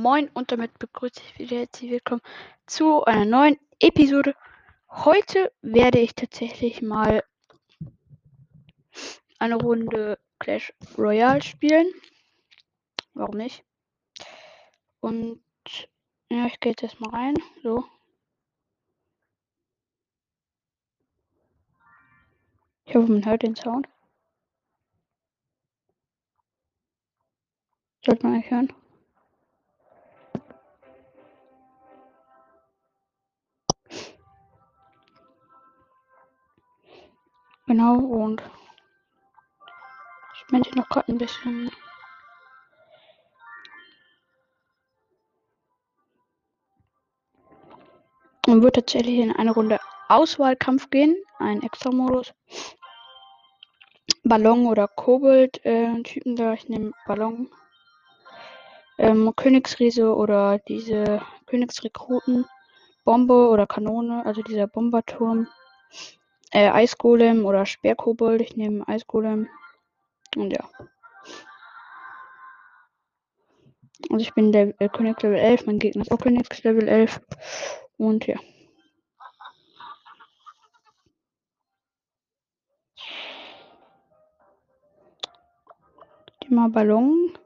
Moin und damit begrüße ich wieder herzlich willkommen zu einer neuen Episode. Heute werde ich tatsächlich mal eine Runde Clash Royale spielen. Warum nicht? Und ja, ich gehe jetzt erstmal rein. So. Ich hoffe, man hört den Sound. Sollte man eigentlich hören. Genau, und ich möchte noch gerade ein bisschen. Und wird tatsächlich in eine Runde Auswahlkampf gehen, ein Extra-Modus. Ballon oder Kobold äh, da. Ich nehme Ballon. Ähm, Königsriese oder diese Königsrekruten. Bombe oder Kanone, also dieser Bomberturm. Äh, Eisgolem oder Speerkobold. Ich nehme Eisgolem. Und ja. Also ich bin der äh, König Level 11, mein Gegner ist auch Königs Level 11. Und ja. Thema Ballon.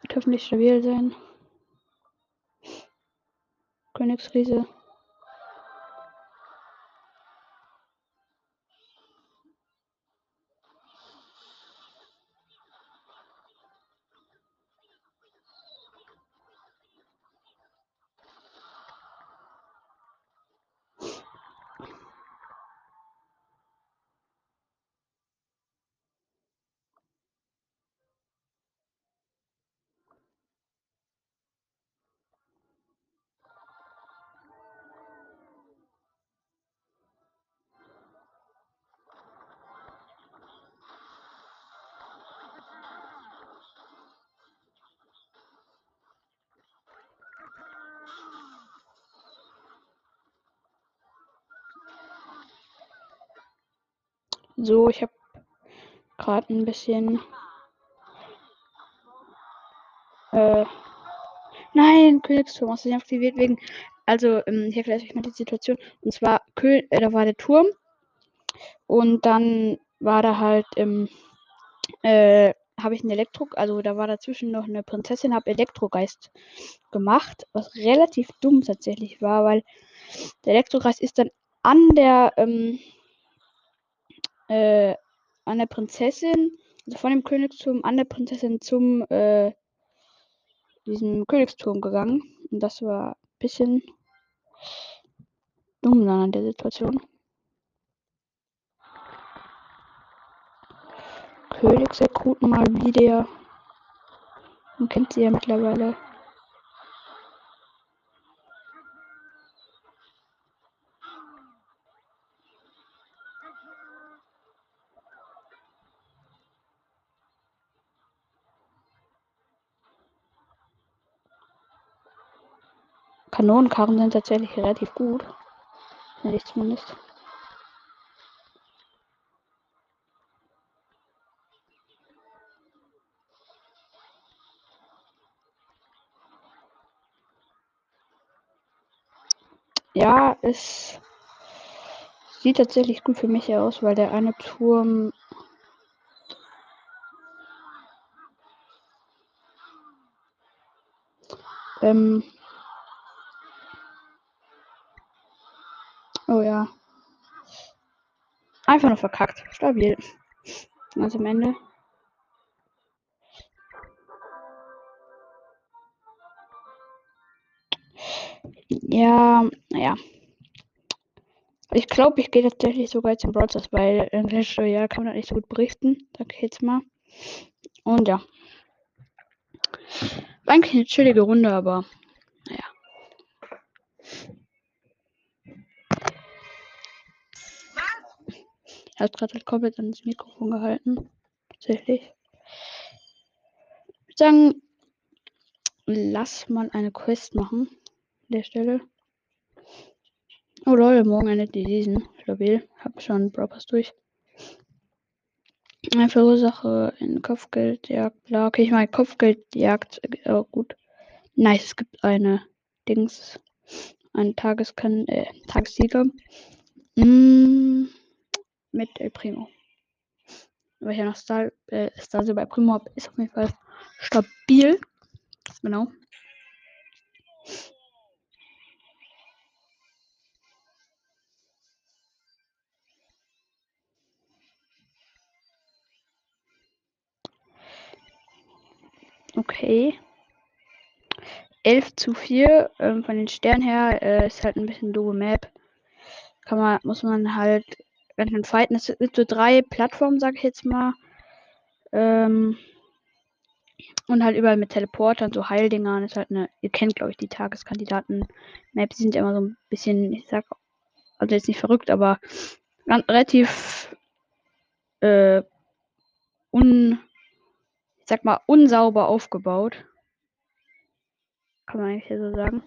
Wird hoffentlich stabil sein. Königsriese. So, ich habe gerade ein bisschen. Äh, nein, Königsturm aus aktiviert wegen. Also, ähm, ich erkläre euch mal die Situation. Und zwar, Kö äh, da war der Turm. Und dann war da halt im. Äh, habe ich einen Elektro, also da war dazwischen noch eine Prinzessin, habe Elektrogeist gemacht, was relativ dumm tatsächlich war, weil der Elektrogeist ist dann an der ähm, äh, an der Prinzessin, also von dem Königsturm an der Prinzessin zum äh, diesem Königsturm gegangen. Und das war ein bisschen dumm dann an der Situation. Königsrekruten mal wieder. Man kennt sie ja mittlerweile. Kanonenkarren sind tatsächlich relativ gut. Finde ich zumindest. Ja, es sieht tatsächlich gut für mich aus, weil der eine Turm ähm, Oh ja. Einfach nur verkackt. Stabil. Also am Ende. Ja, naja. Ich glaube, ich gehe tatsächlich sogar jetzt in Broadcast, weil Clash Royale kann man nicht so gut berichten. Sag ich jetzt mal. Und ja. War eigentlich eine chillige Runde, aber naja. Er hat gerade halt komplett ans Mikrofon gehalten. Tatsächlich. Ich würde sagen, lass mal eine Quest machen. An der Stelle. Oh lol, morgen endet die Season. Stabil. Hab schon Brokers durch. Verursache in Kopfgeldjagd. Ja, okay, ich meine Kopfgeldjagd. Oh, gut. Nice, es gibt eine Dings, einen Tageskan äh, Tagessieger. Mm, mit El Primo. Weil ich ja noch Star, äh, Star El Primo habe, ist auf jeden Fall stabil. Genau. Okay. 11 zu 4 ähm, von den Sternen her äh, ist halt ein bisschen doofe Map. Kann man, muss man halt, wenn man fighten, es gibt so drei Plattformen, sag ich jetzt mal. Ähm, und halt überall mit Teleportern, so Heildingern ist halt eine, ihr kennt glaube ich die Tageskandidaten-Maps, die sind ja immer so ein bisschen, ich sag, also jetzt nicht verrückt, aber relativ äh, un, ich sag mal, unsauber aufgebaut. Kann man eigentlich so sagen.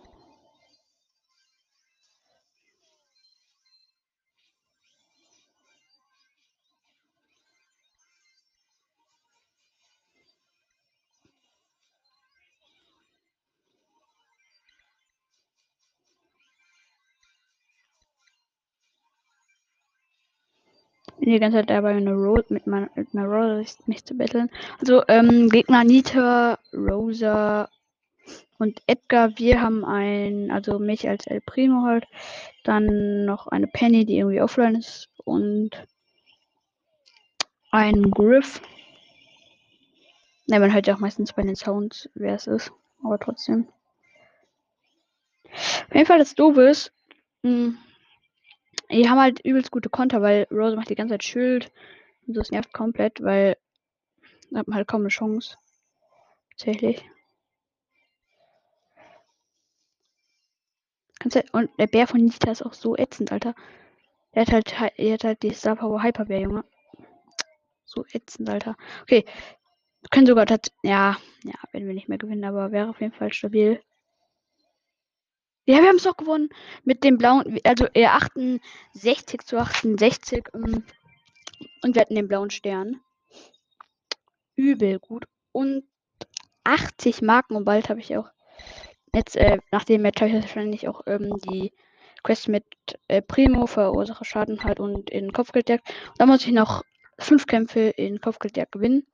Die ganze Zeit dabei, eine Road mit, meiner, mit einer Rosa mich zu betteln. Also, ähm, Gegner Nita, Rosa und Edgar. Wir haben ein, also mich als El Primo halt. Dann noch eine Penny, die irgendwie offline ist. Und ein Griff. Ne, man hört ja auch meistens bei den Sounds, wer es ist. Aber trotzdem. Auf jeden Fall das Doofe ist, mh, die haben halt übelst gute Konter, weil Rose macht die ganze Zeit Schild. Und das nervt komplett, weil man halt kaum eine Chance. Tatsächlich. Du, und der Bär von Nita ist auch so ätzend, Alter. Der hat halt, er hat halt die Star Power Hyper Junge. So ätzend, Alter. Okay. Wir können sogar, ja, ja, wenn wir nicht mehr gewinnen, aber wäre auf jeden Fall stabil. Ja, wir haben es doch gewonnen. Mit dem blauen, also eher 68 zu 68. Ähm, und wir hatten den blauen Stern. Übel gut. Und 80 Marken und bald habe ich auch jetzt, äh, nach dem ich wahrscheinlich auch ähm, die Quest mit äh, Primo, verursache Schaden halt und in Kopfgeldjagd. Da muss ich noch fünf Kämpfe in Kopfgeldjagd gewinnen.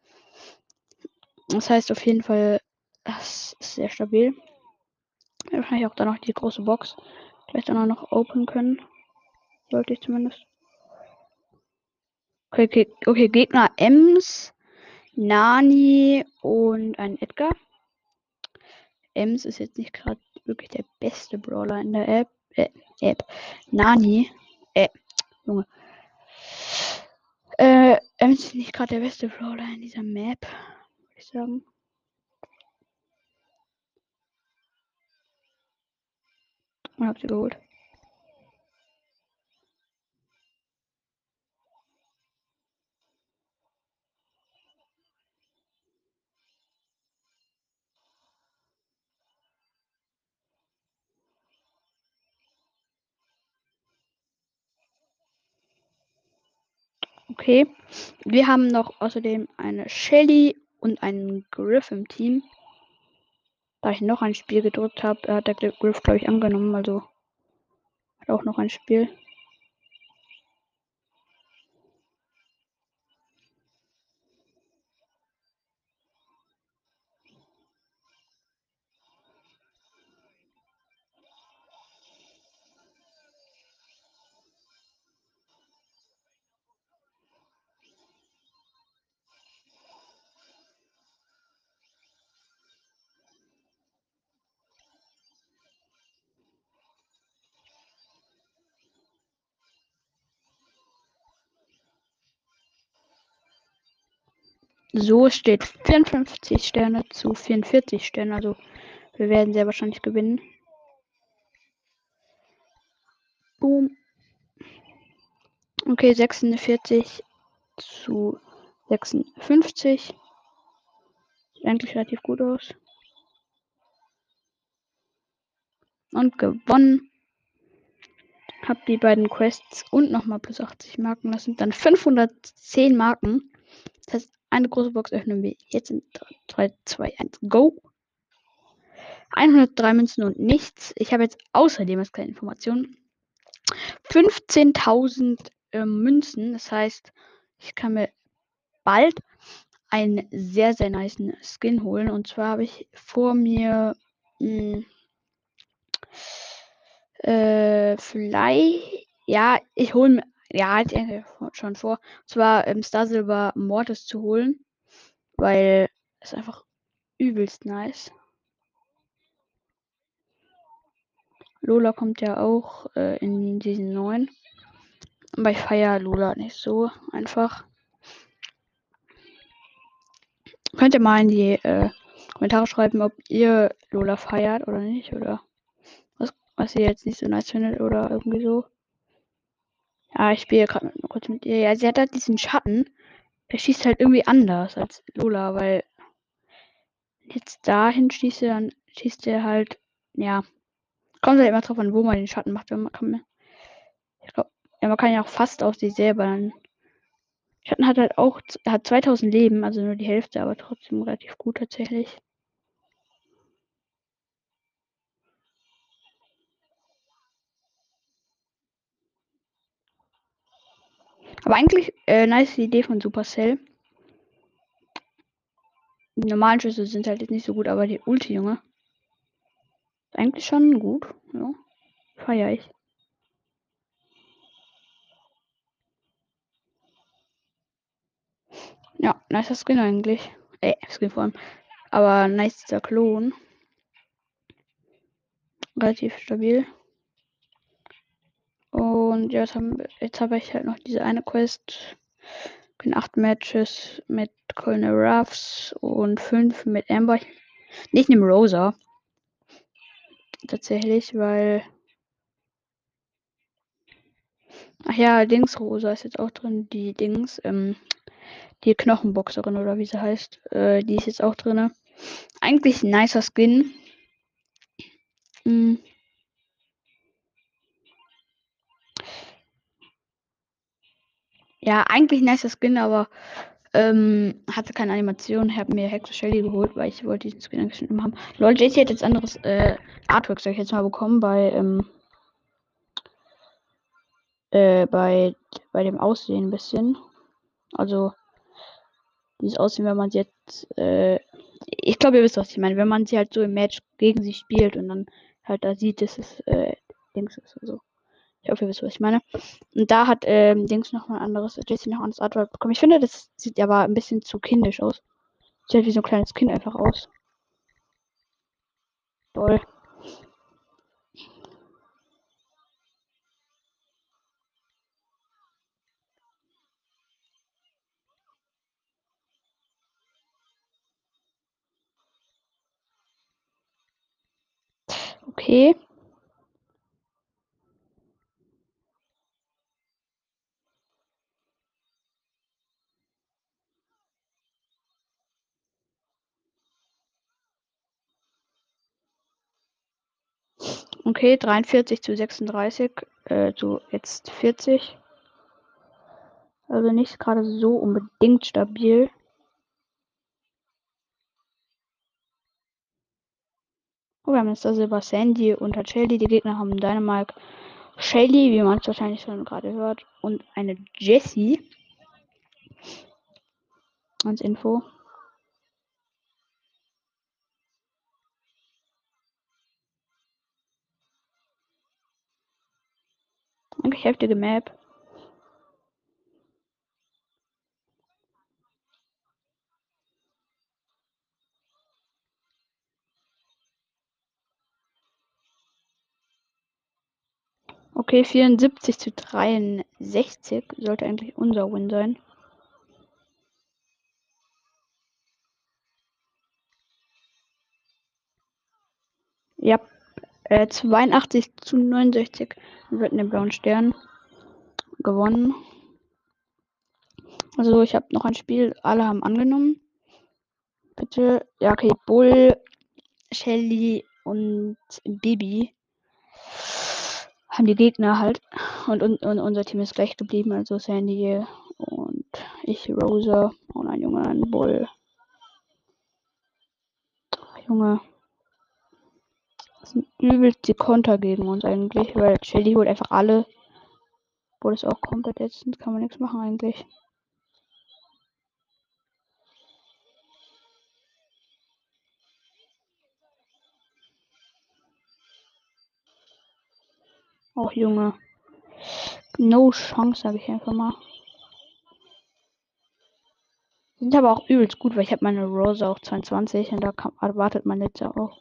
Das heißt auf jeden Fall, das ist sehr stabil. Wahrscheinlich auch dann noch die große Box. Vielleicht dann auch noch open können. Sollte ich zumindest. Okay, okay, okay Gegner Ems, Nani und ein Edgar. Ems ist jetzt nicht gerade wirklich der beste Brawler in der App. Äh, App. Nani. Äh, Junge. Äh, Ems ist nicht gerade der beste Brawler in dieser Map, würde ich sagen. Und hab sie geholt. Okay. Wir haben noch außerdem eine Shelly und einen Griff im Team. Da ich noch ein Spiel gedrückt habe, hat der Griff, glaube ich, angenommen. Also hat auch noch ein Spiel. So steht 54 Sterne zu 44 Sterne. Also wir werden sehr wahrscheinlich gewinnen. Boom. Okay, 46 zu 56. Sieht eigentlich relativ gut aus. Und gewonnen. Hab die beiden Quests und nochmal plus 80 Marken. Das sind dann 510 Marken. Das heißt, eine große Box öffnen wir jetzt in 3, 2, 1, go. 103 Münzen und nichts. Ich habe jetzt außerdem als kleine Information 15.000 äh, Münzen. Das heißt, ich kann mir bald einen sehr, sehr nice Skin holen. Und zwar habe ich vor mir mh, hm, äh, vielleicht, ja, ich hole mir, ja, ich schon vor. Und zwar ähm, Star Silver Mortis zu holen, weil es einfach übelst nice. Lola kommt ja auch äh, in diesen neuen. Aber ich feiere Lola nicht so einfach. Könnt ihr mal in die äh, Kommentare schreiben, ob ihr Lola feiert oder nicht. Oder was, was ihr jetzt nicht so nice findet oder irgendwie so. Ja, ich spiele gerade kurz mit ihr. Ja, sie hat halt diesen Schatten. Der schießt halt irgendwie anders als Lola, weil jetzt dahin schießt er, dann schießt er halt, ja. Kommt halt immer drauf an, wo man den Schatten macht. Man kann, ich glaube, ja, man kann ja auch fast auf sich selber dann. Schatten hat halt auch, hat 2000 Leben, also nur die Hälfte, aber trotzdem relativ gut tatsächlich. Aber eigentlich äh, nice Idee von Supercell. Die normalen Schüsse sind halt jetzt nicht so gut, aber die Ulti, Junge. Ist eigentlich schon gut. Ja. Feier ich. Ja, nicer Skin eigentlich. Äh, Skin vor allem. Aber nice dieser Klon. Relativ stabil. Und haben, jetzt habe ich halt noch diese eine Quest. In acht Matches mit Colonel Ruffs und fünf mit Amber. Nicht mit Rosa. Tatsächlich, weil. Ach ja, Dings Rosa ist jetzt auch drin. Die Dings, ähm, die Knochenboxerin oder wie sie heißt. Äh, die ist jetzt auch drin. Eigentlich ein nicer Skin. Hm. Ja, eigentlich nicer Skin, aber ähm, hatte keine Animation. Ich habe mir Hexe Shelly geholt, weil ich wollte diesen Skin angeschnitten haben. Leute, JC hat jetzt anderes äh, Artwork, sag ich jetzt mal, bekommen bei, ähm, äh, bei, bei dem Aussehen ein bisschen. Also, dieses Aussehen, wenn man jetzt, äh, ich glaube, ihr wisst, was ich meine. Wenn man sie halt so im Match gegen sie spielt und dann halt da sieht, dass es, äh, Dings ist und so. Ich hoffe, ihr wisst, was ich meine. Und da hat ähm, Dings noch ein anderes, Jesse noch ein anderes Artwork bekommen. Ich finde, das sieht aber ein bisschen zu kindisch aus. Sieht halt wie so ein kleines Kind einfach aus. Toll. Okay. Okay, 43 zu 36, äh, zu jetzt 40. Also nicht gerade so unbedingt stabil. Oh, wir haben jetzt da Silber Sandy und hat Shelly. Die Gegner haben Dynamite, Shelly, wie man es wahrscheinlich schon gerade hört, und eine Jessie. Als Info. Eigentlich heftige Map. Okay, 74 zu 63 sollte eigentlich unser Win sein. Ja, äh, 82 zu 69 wird den blauen Stern gewonnen. Also ich habe noch ein Spiel, alle haben angenommen. Bitte, ja okay, Bull, Shelly und Bibi haben die Gegner halt. Und, und, und unser Team ist gleich geblieben, also Sandy und ich, Rosa und ein Junge, ein Bull. Junge. Übelst die Konter gegen uns eigentlich, weil Shelly holt einfach alle. Obwohl das auch komplett ätzend, kann man nichts machen eigentlich. Och Junge. No Chance, sage ich einfach mal. Sind aber auch übelst gut, weil ich habe meine Rose auch 22 und da kann, erwartet man jetzt ja auch.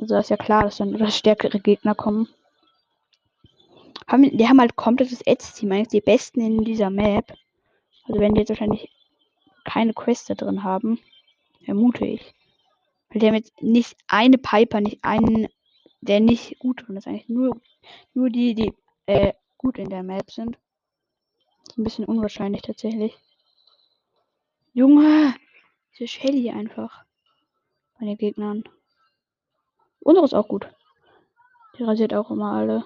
Also ist ja klar, dass dann etwas stärkere Gegner kommen. Haben, die haben halt komplettes Edge-Team, eigentlich die besten in dieser Map. Also wenn die jetzt wahrscheinlich keine Quest da drin haben, vermute ich. Weil die haben jetzt nicht eine Piper, nicht einen, der nicht gut drin ist. Eigentlich nur, nur die, die äh, gut in der Map sind. Ein bisschen unwahrscheinlich tatsächlich. Junge! Diese Shelly einfach. Bei den Gegnern. Unsere ist auch gut. Die rasiert auch immer alle.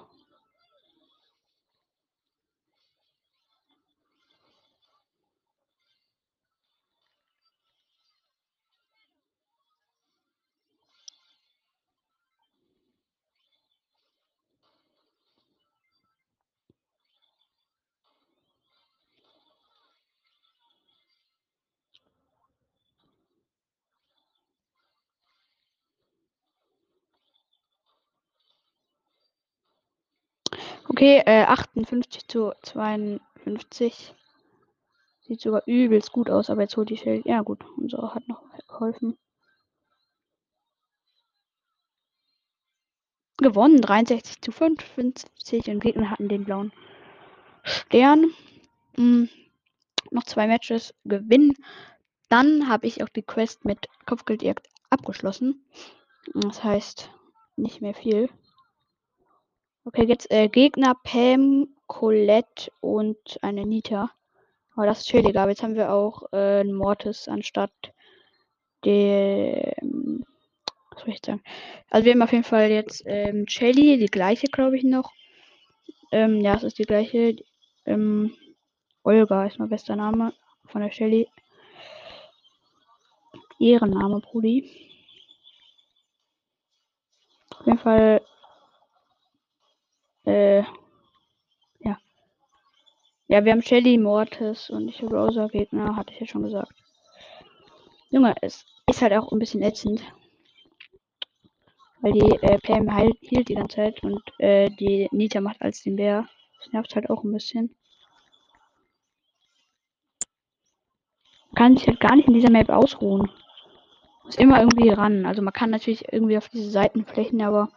Okay, äh, 58 zu 52. Sieht sogar übelst gut aus, aber jetzt holt die Shelly. Ja gut, unsere hat noch geholfen. Gewonnen, 63 zu 55 und Gegner hatten den blauen Stern. Hm, noch zwei Matches gewinnen. Dann habe ich auch die Quest mit Kopfgeldjagd abgeschlossen. Das heißt, nicht mehr viel. Okay, jetzt äh, Gegner Pam, Colette und eine Nita. Aber das ist chillig, aber jetzt haben wir auch äh, Mortis anstatt dem. Was soll ich sagen? Also wir haben auf jeden Fall jetzt ähm, Shelly, die gleiche, glaube ich, noch. Ähm, ja, es ist die gleiche. Ähm, Olga ist mein bester Name von der Shelly. Ehrenname, Brudi. Auf jeden Fall. Äh, ja. Ja, wir haben Shelly, Mortis und ich Rosa Gegner, hatte ich ja schon gesagt. Junge, es ist halt auch ein bisschen ätzend. Weil die äh, Pam heilt, hielt die ganze Zeit und äh, die Nita macht als den Bär. Das nervt halt auch ein bisschen. Kann sich halt gar nicht in dieser Map ausruhen. Muss immer irgendwie ran. Also man kann natürlich irgendwie auf diese Seitenflächen, aber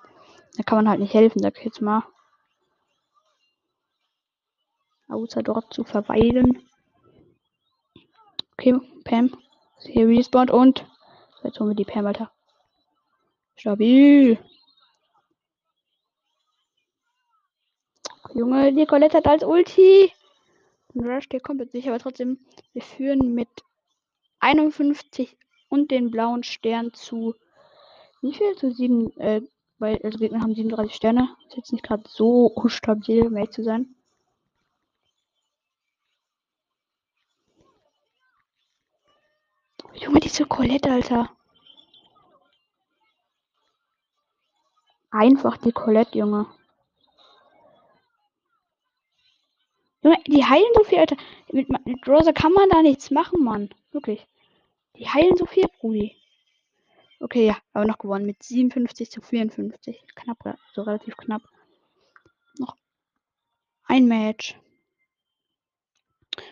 da kann man halt nicht helfen, sag ich jetzt mal. Außer dort zu verweilen. Okay, Pam. Hier respawned und jetzt holen wir die Pam, Alter. Stabil. Junge, die Colette hat als Ulti. Rush, der kommt jetzt nicht, aber trotzdem, wir führen mit 51 und den blauen Stern zu wie viel? Zu 7, äh, weil also Gegner haben 37 Sterne. Ist jetzt nicht gerade so stabil, um ehrlich zu sein. Junge, diese Colette, Alter. Einfach die Colette, Junge. Junge, die heilen so viel, Alter. Mit, mit Rosa kann man da nichts machen, Mann. Wirklich. Die heilen so viel, Brudi. Okay, ja, aber noch gewonnen mit 57 zu 54. Knapp, so relativ knapp. Noch ein Match.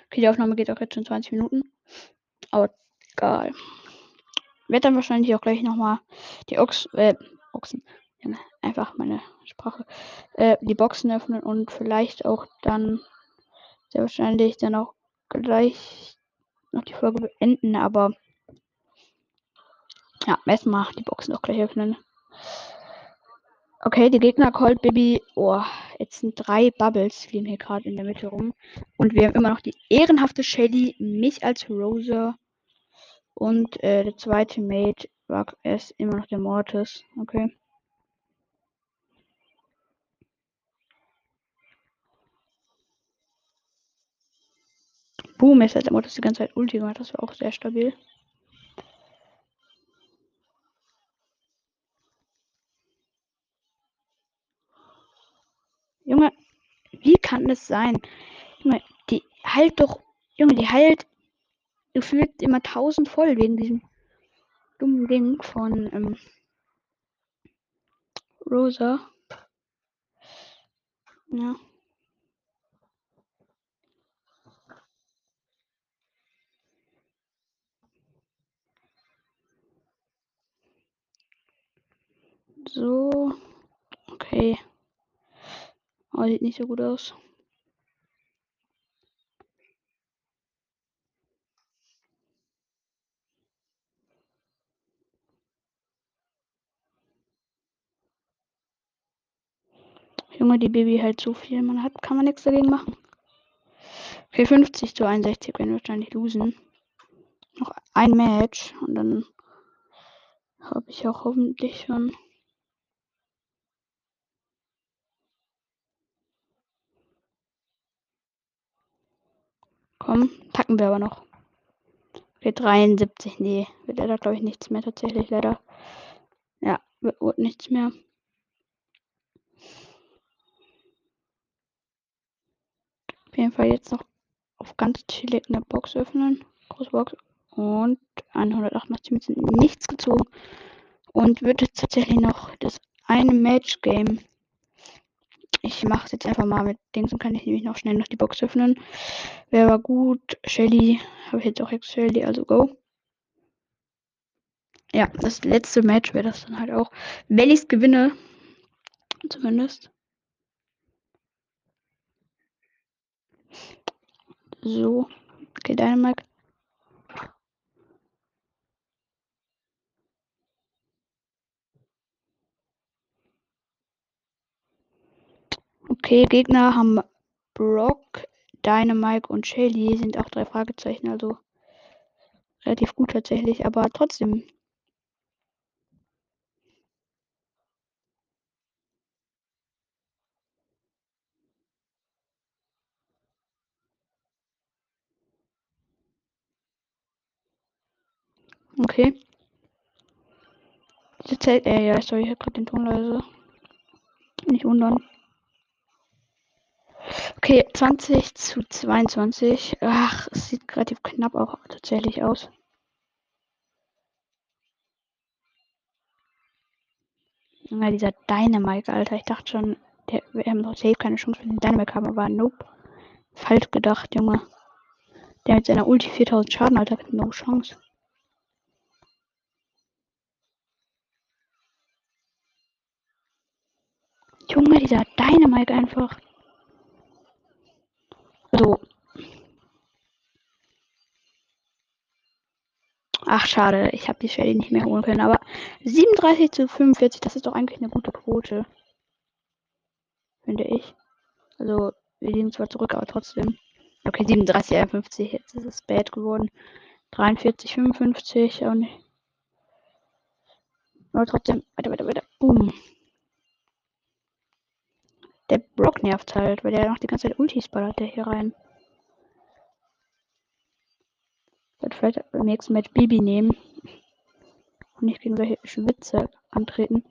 Okay, die Aufnahme geht auch jetzt schon 20 Minuten. Aber egal. Wird dann wahrscheinlich auch gleich nochmal die Ochs, äh, Ochsen, einfach meine Sprache, äh, die Boxen öffnen und vielleicht auch dann sehr wahrscheinlich dann auch gleich noch die Folge beenden, aber ja, erstmal die Boxen auch gleich öffnen. Okay, die Gegner Cold Baby. Oh, jetzt sind drei Bubbles fliegen hier gerade in der Mitte rum. Und wir haben immer noch die ehrenhafte Shelly, mich als Rosa. Und äh, der zweite Mate war erst immer noch der Mortis. Okay. Boom, jetzt hat der Mortis die ganze Zeit Ulti gemacht. Das war auch sehr stabil. Junge, wie kann das sein? Junge, die heilt doch. Junge, die heilt gefühlt immer 1000 voll wegen diesem dummen Ding von ähm, Rosa. Ja. So. Okay. Oh, sieht nicht so gut aus. Junge, die Baby halt so viel. Man hat, kann man nichts dagegen machen. Okay, 50 zu 61 werden wir wahrscheinlich losen. Noch ein Match und dann habe ich auch hoffentlich schon. Komm, packen wir aber noch. Okay, 73. Nee, wird leider, glaube ich, nichts mehr tatsächlich, leider. Ja, wird, nichts mehr. Auf jeden Fall jetzt noch auf ganz chillig eine Box öffnen. Große Box. Und 188 Münzen nichts gezogen. Und wird jetzt tatsächlich noch das eine Match-Game. Ich mache es jetzt einfach mal mit Dings und kann ich nämlich noch schnell noch die Box öffnen. Wer war gut? Shelly. Habe ich jetzt auch jetzt Shelly, also go. Ja, das letzte Match wäre das dann halt auch. Wenn ich es gewinne. Zumindest. So. Okay, Dynamite. Okay, Gegner haben Brock, Dynamite und Shelly. Sind auch drei Fragezeichen, also relativ gut tatsächlich, aber trotzdem. Okay. Diese Zeit, äh, ja, sorry, ich habe gerade den Ton leise. Nicht wundern. Okay, 20 zu 22. Ach, es sieht relativ knapp auch tatsächlich aus. Ja, dieser Dynamite, Alter. Ich dachte schon, der, wir haben doch safe keine Chance, wenn den Dynamite haben, aber nope. Falsch gedacht, Junge. Der mit seiner Ulti 4000 Schaden, Alter, hat no Chance. Junge, dieser Dynamite einfach. So. Ach, schade. Ich habe die Shelly nicht mehr holen können. Aber 37 zu 45, das ist doch eigentlich eine gute Quote. Finde ich. Also, wir liegen zwar zurück, aber trotzdem. Okay, 37, 51. Jetzt ist es bad geworden. 43, 55. Auch nicht. Aber trotzdem. Weiter, weiter, weiter. Boom. Der Brock nervt halt, weil der noch die ganze Zeit Ultis ballert, der hier rein. Wird vielleicht beim nächsten Match Bibi nehmen. Und nicht gegen solche Schwitze antreten.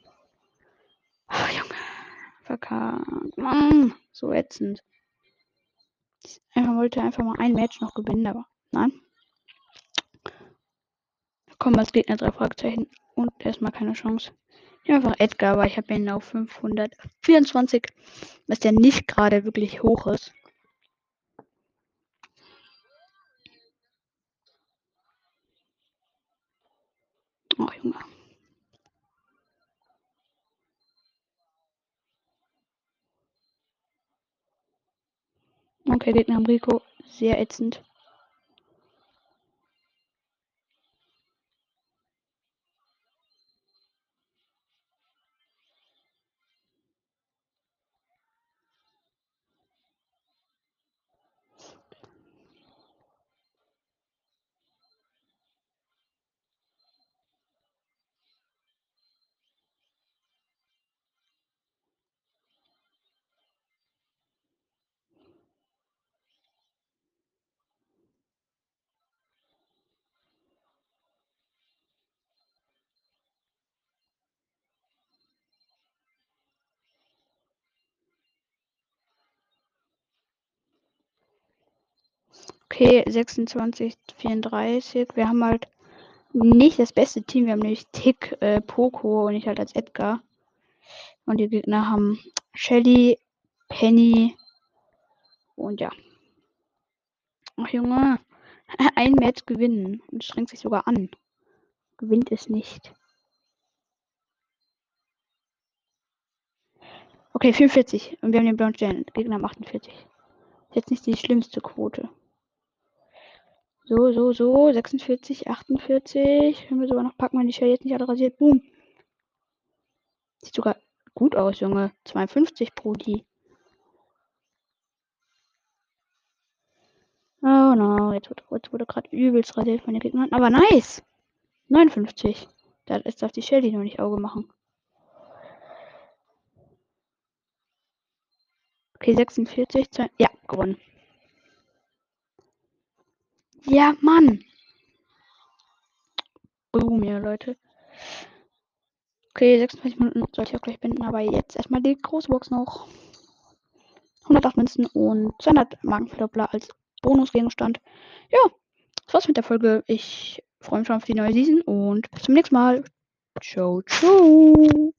Oh, Junge. Verkackt. Mann, so ätzend. Ich einfach wollte einfach mal ein Match noch gewinnen, aber nein. Kommen als Gegner drei Fragezeichen und erstmal keine Chance. Ja, einfach Edgar, aber ich habe ihn auf 524, was ja nicht gerade wirklich hoch ist. Oh, Junge. Okay, Gegner haben Rico. Sehr ätzend. Okay, 26, 34. Wir haben halt nicht das beste Team. Wir haben nämlich Tick, äh, Poco und ich halt als Edgar. Und die Gegner haben Shelly, Penny und ja. Ach Junge, ein Match gewinnen und strengt sich sogar an. Gewinnt es nicht. Okay, 44. Und wir haben den blauen Stern. Gegner haben 48. Jetzt nicht die schlimmste Quote. So, so, so. 46, 48. Können wir sogar noch packen, wenn die Shell jetzt nicht alle rasiert. Boom. Sieht sogar gut aus, Junge. 52 pro die. Oh no, jetzt wurde, jetzt wurde gerade übelst rasiert von den Gegnern. Aber nice! 59. Da ist darf die Shelly noch nicht Auge machen. Okay, 46. Zwei, ja, gewonnen. Ja, Mann! Boom, ja, Leute. Okay, 26 Minuten sollte ich auch gleich binden, aber jetzt erstmal die große Box noch. 108 Münzen und 200 Magenverdoppler als Bonusgegenstand. Ja, das war's mit der Folge. Ich freue mich schon auf die neue Season und bis zum nächsten Mal. Ciao, ciao.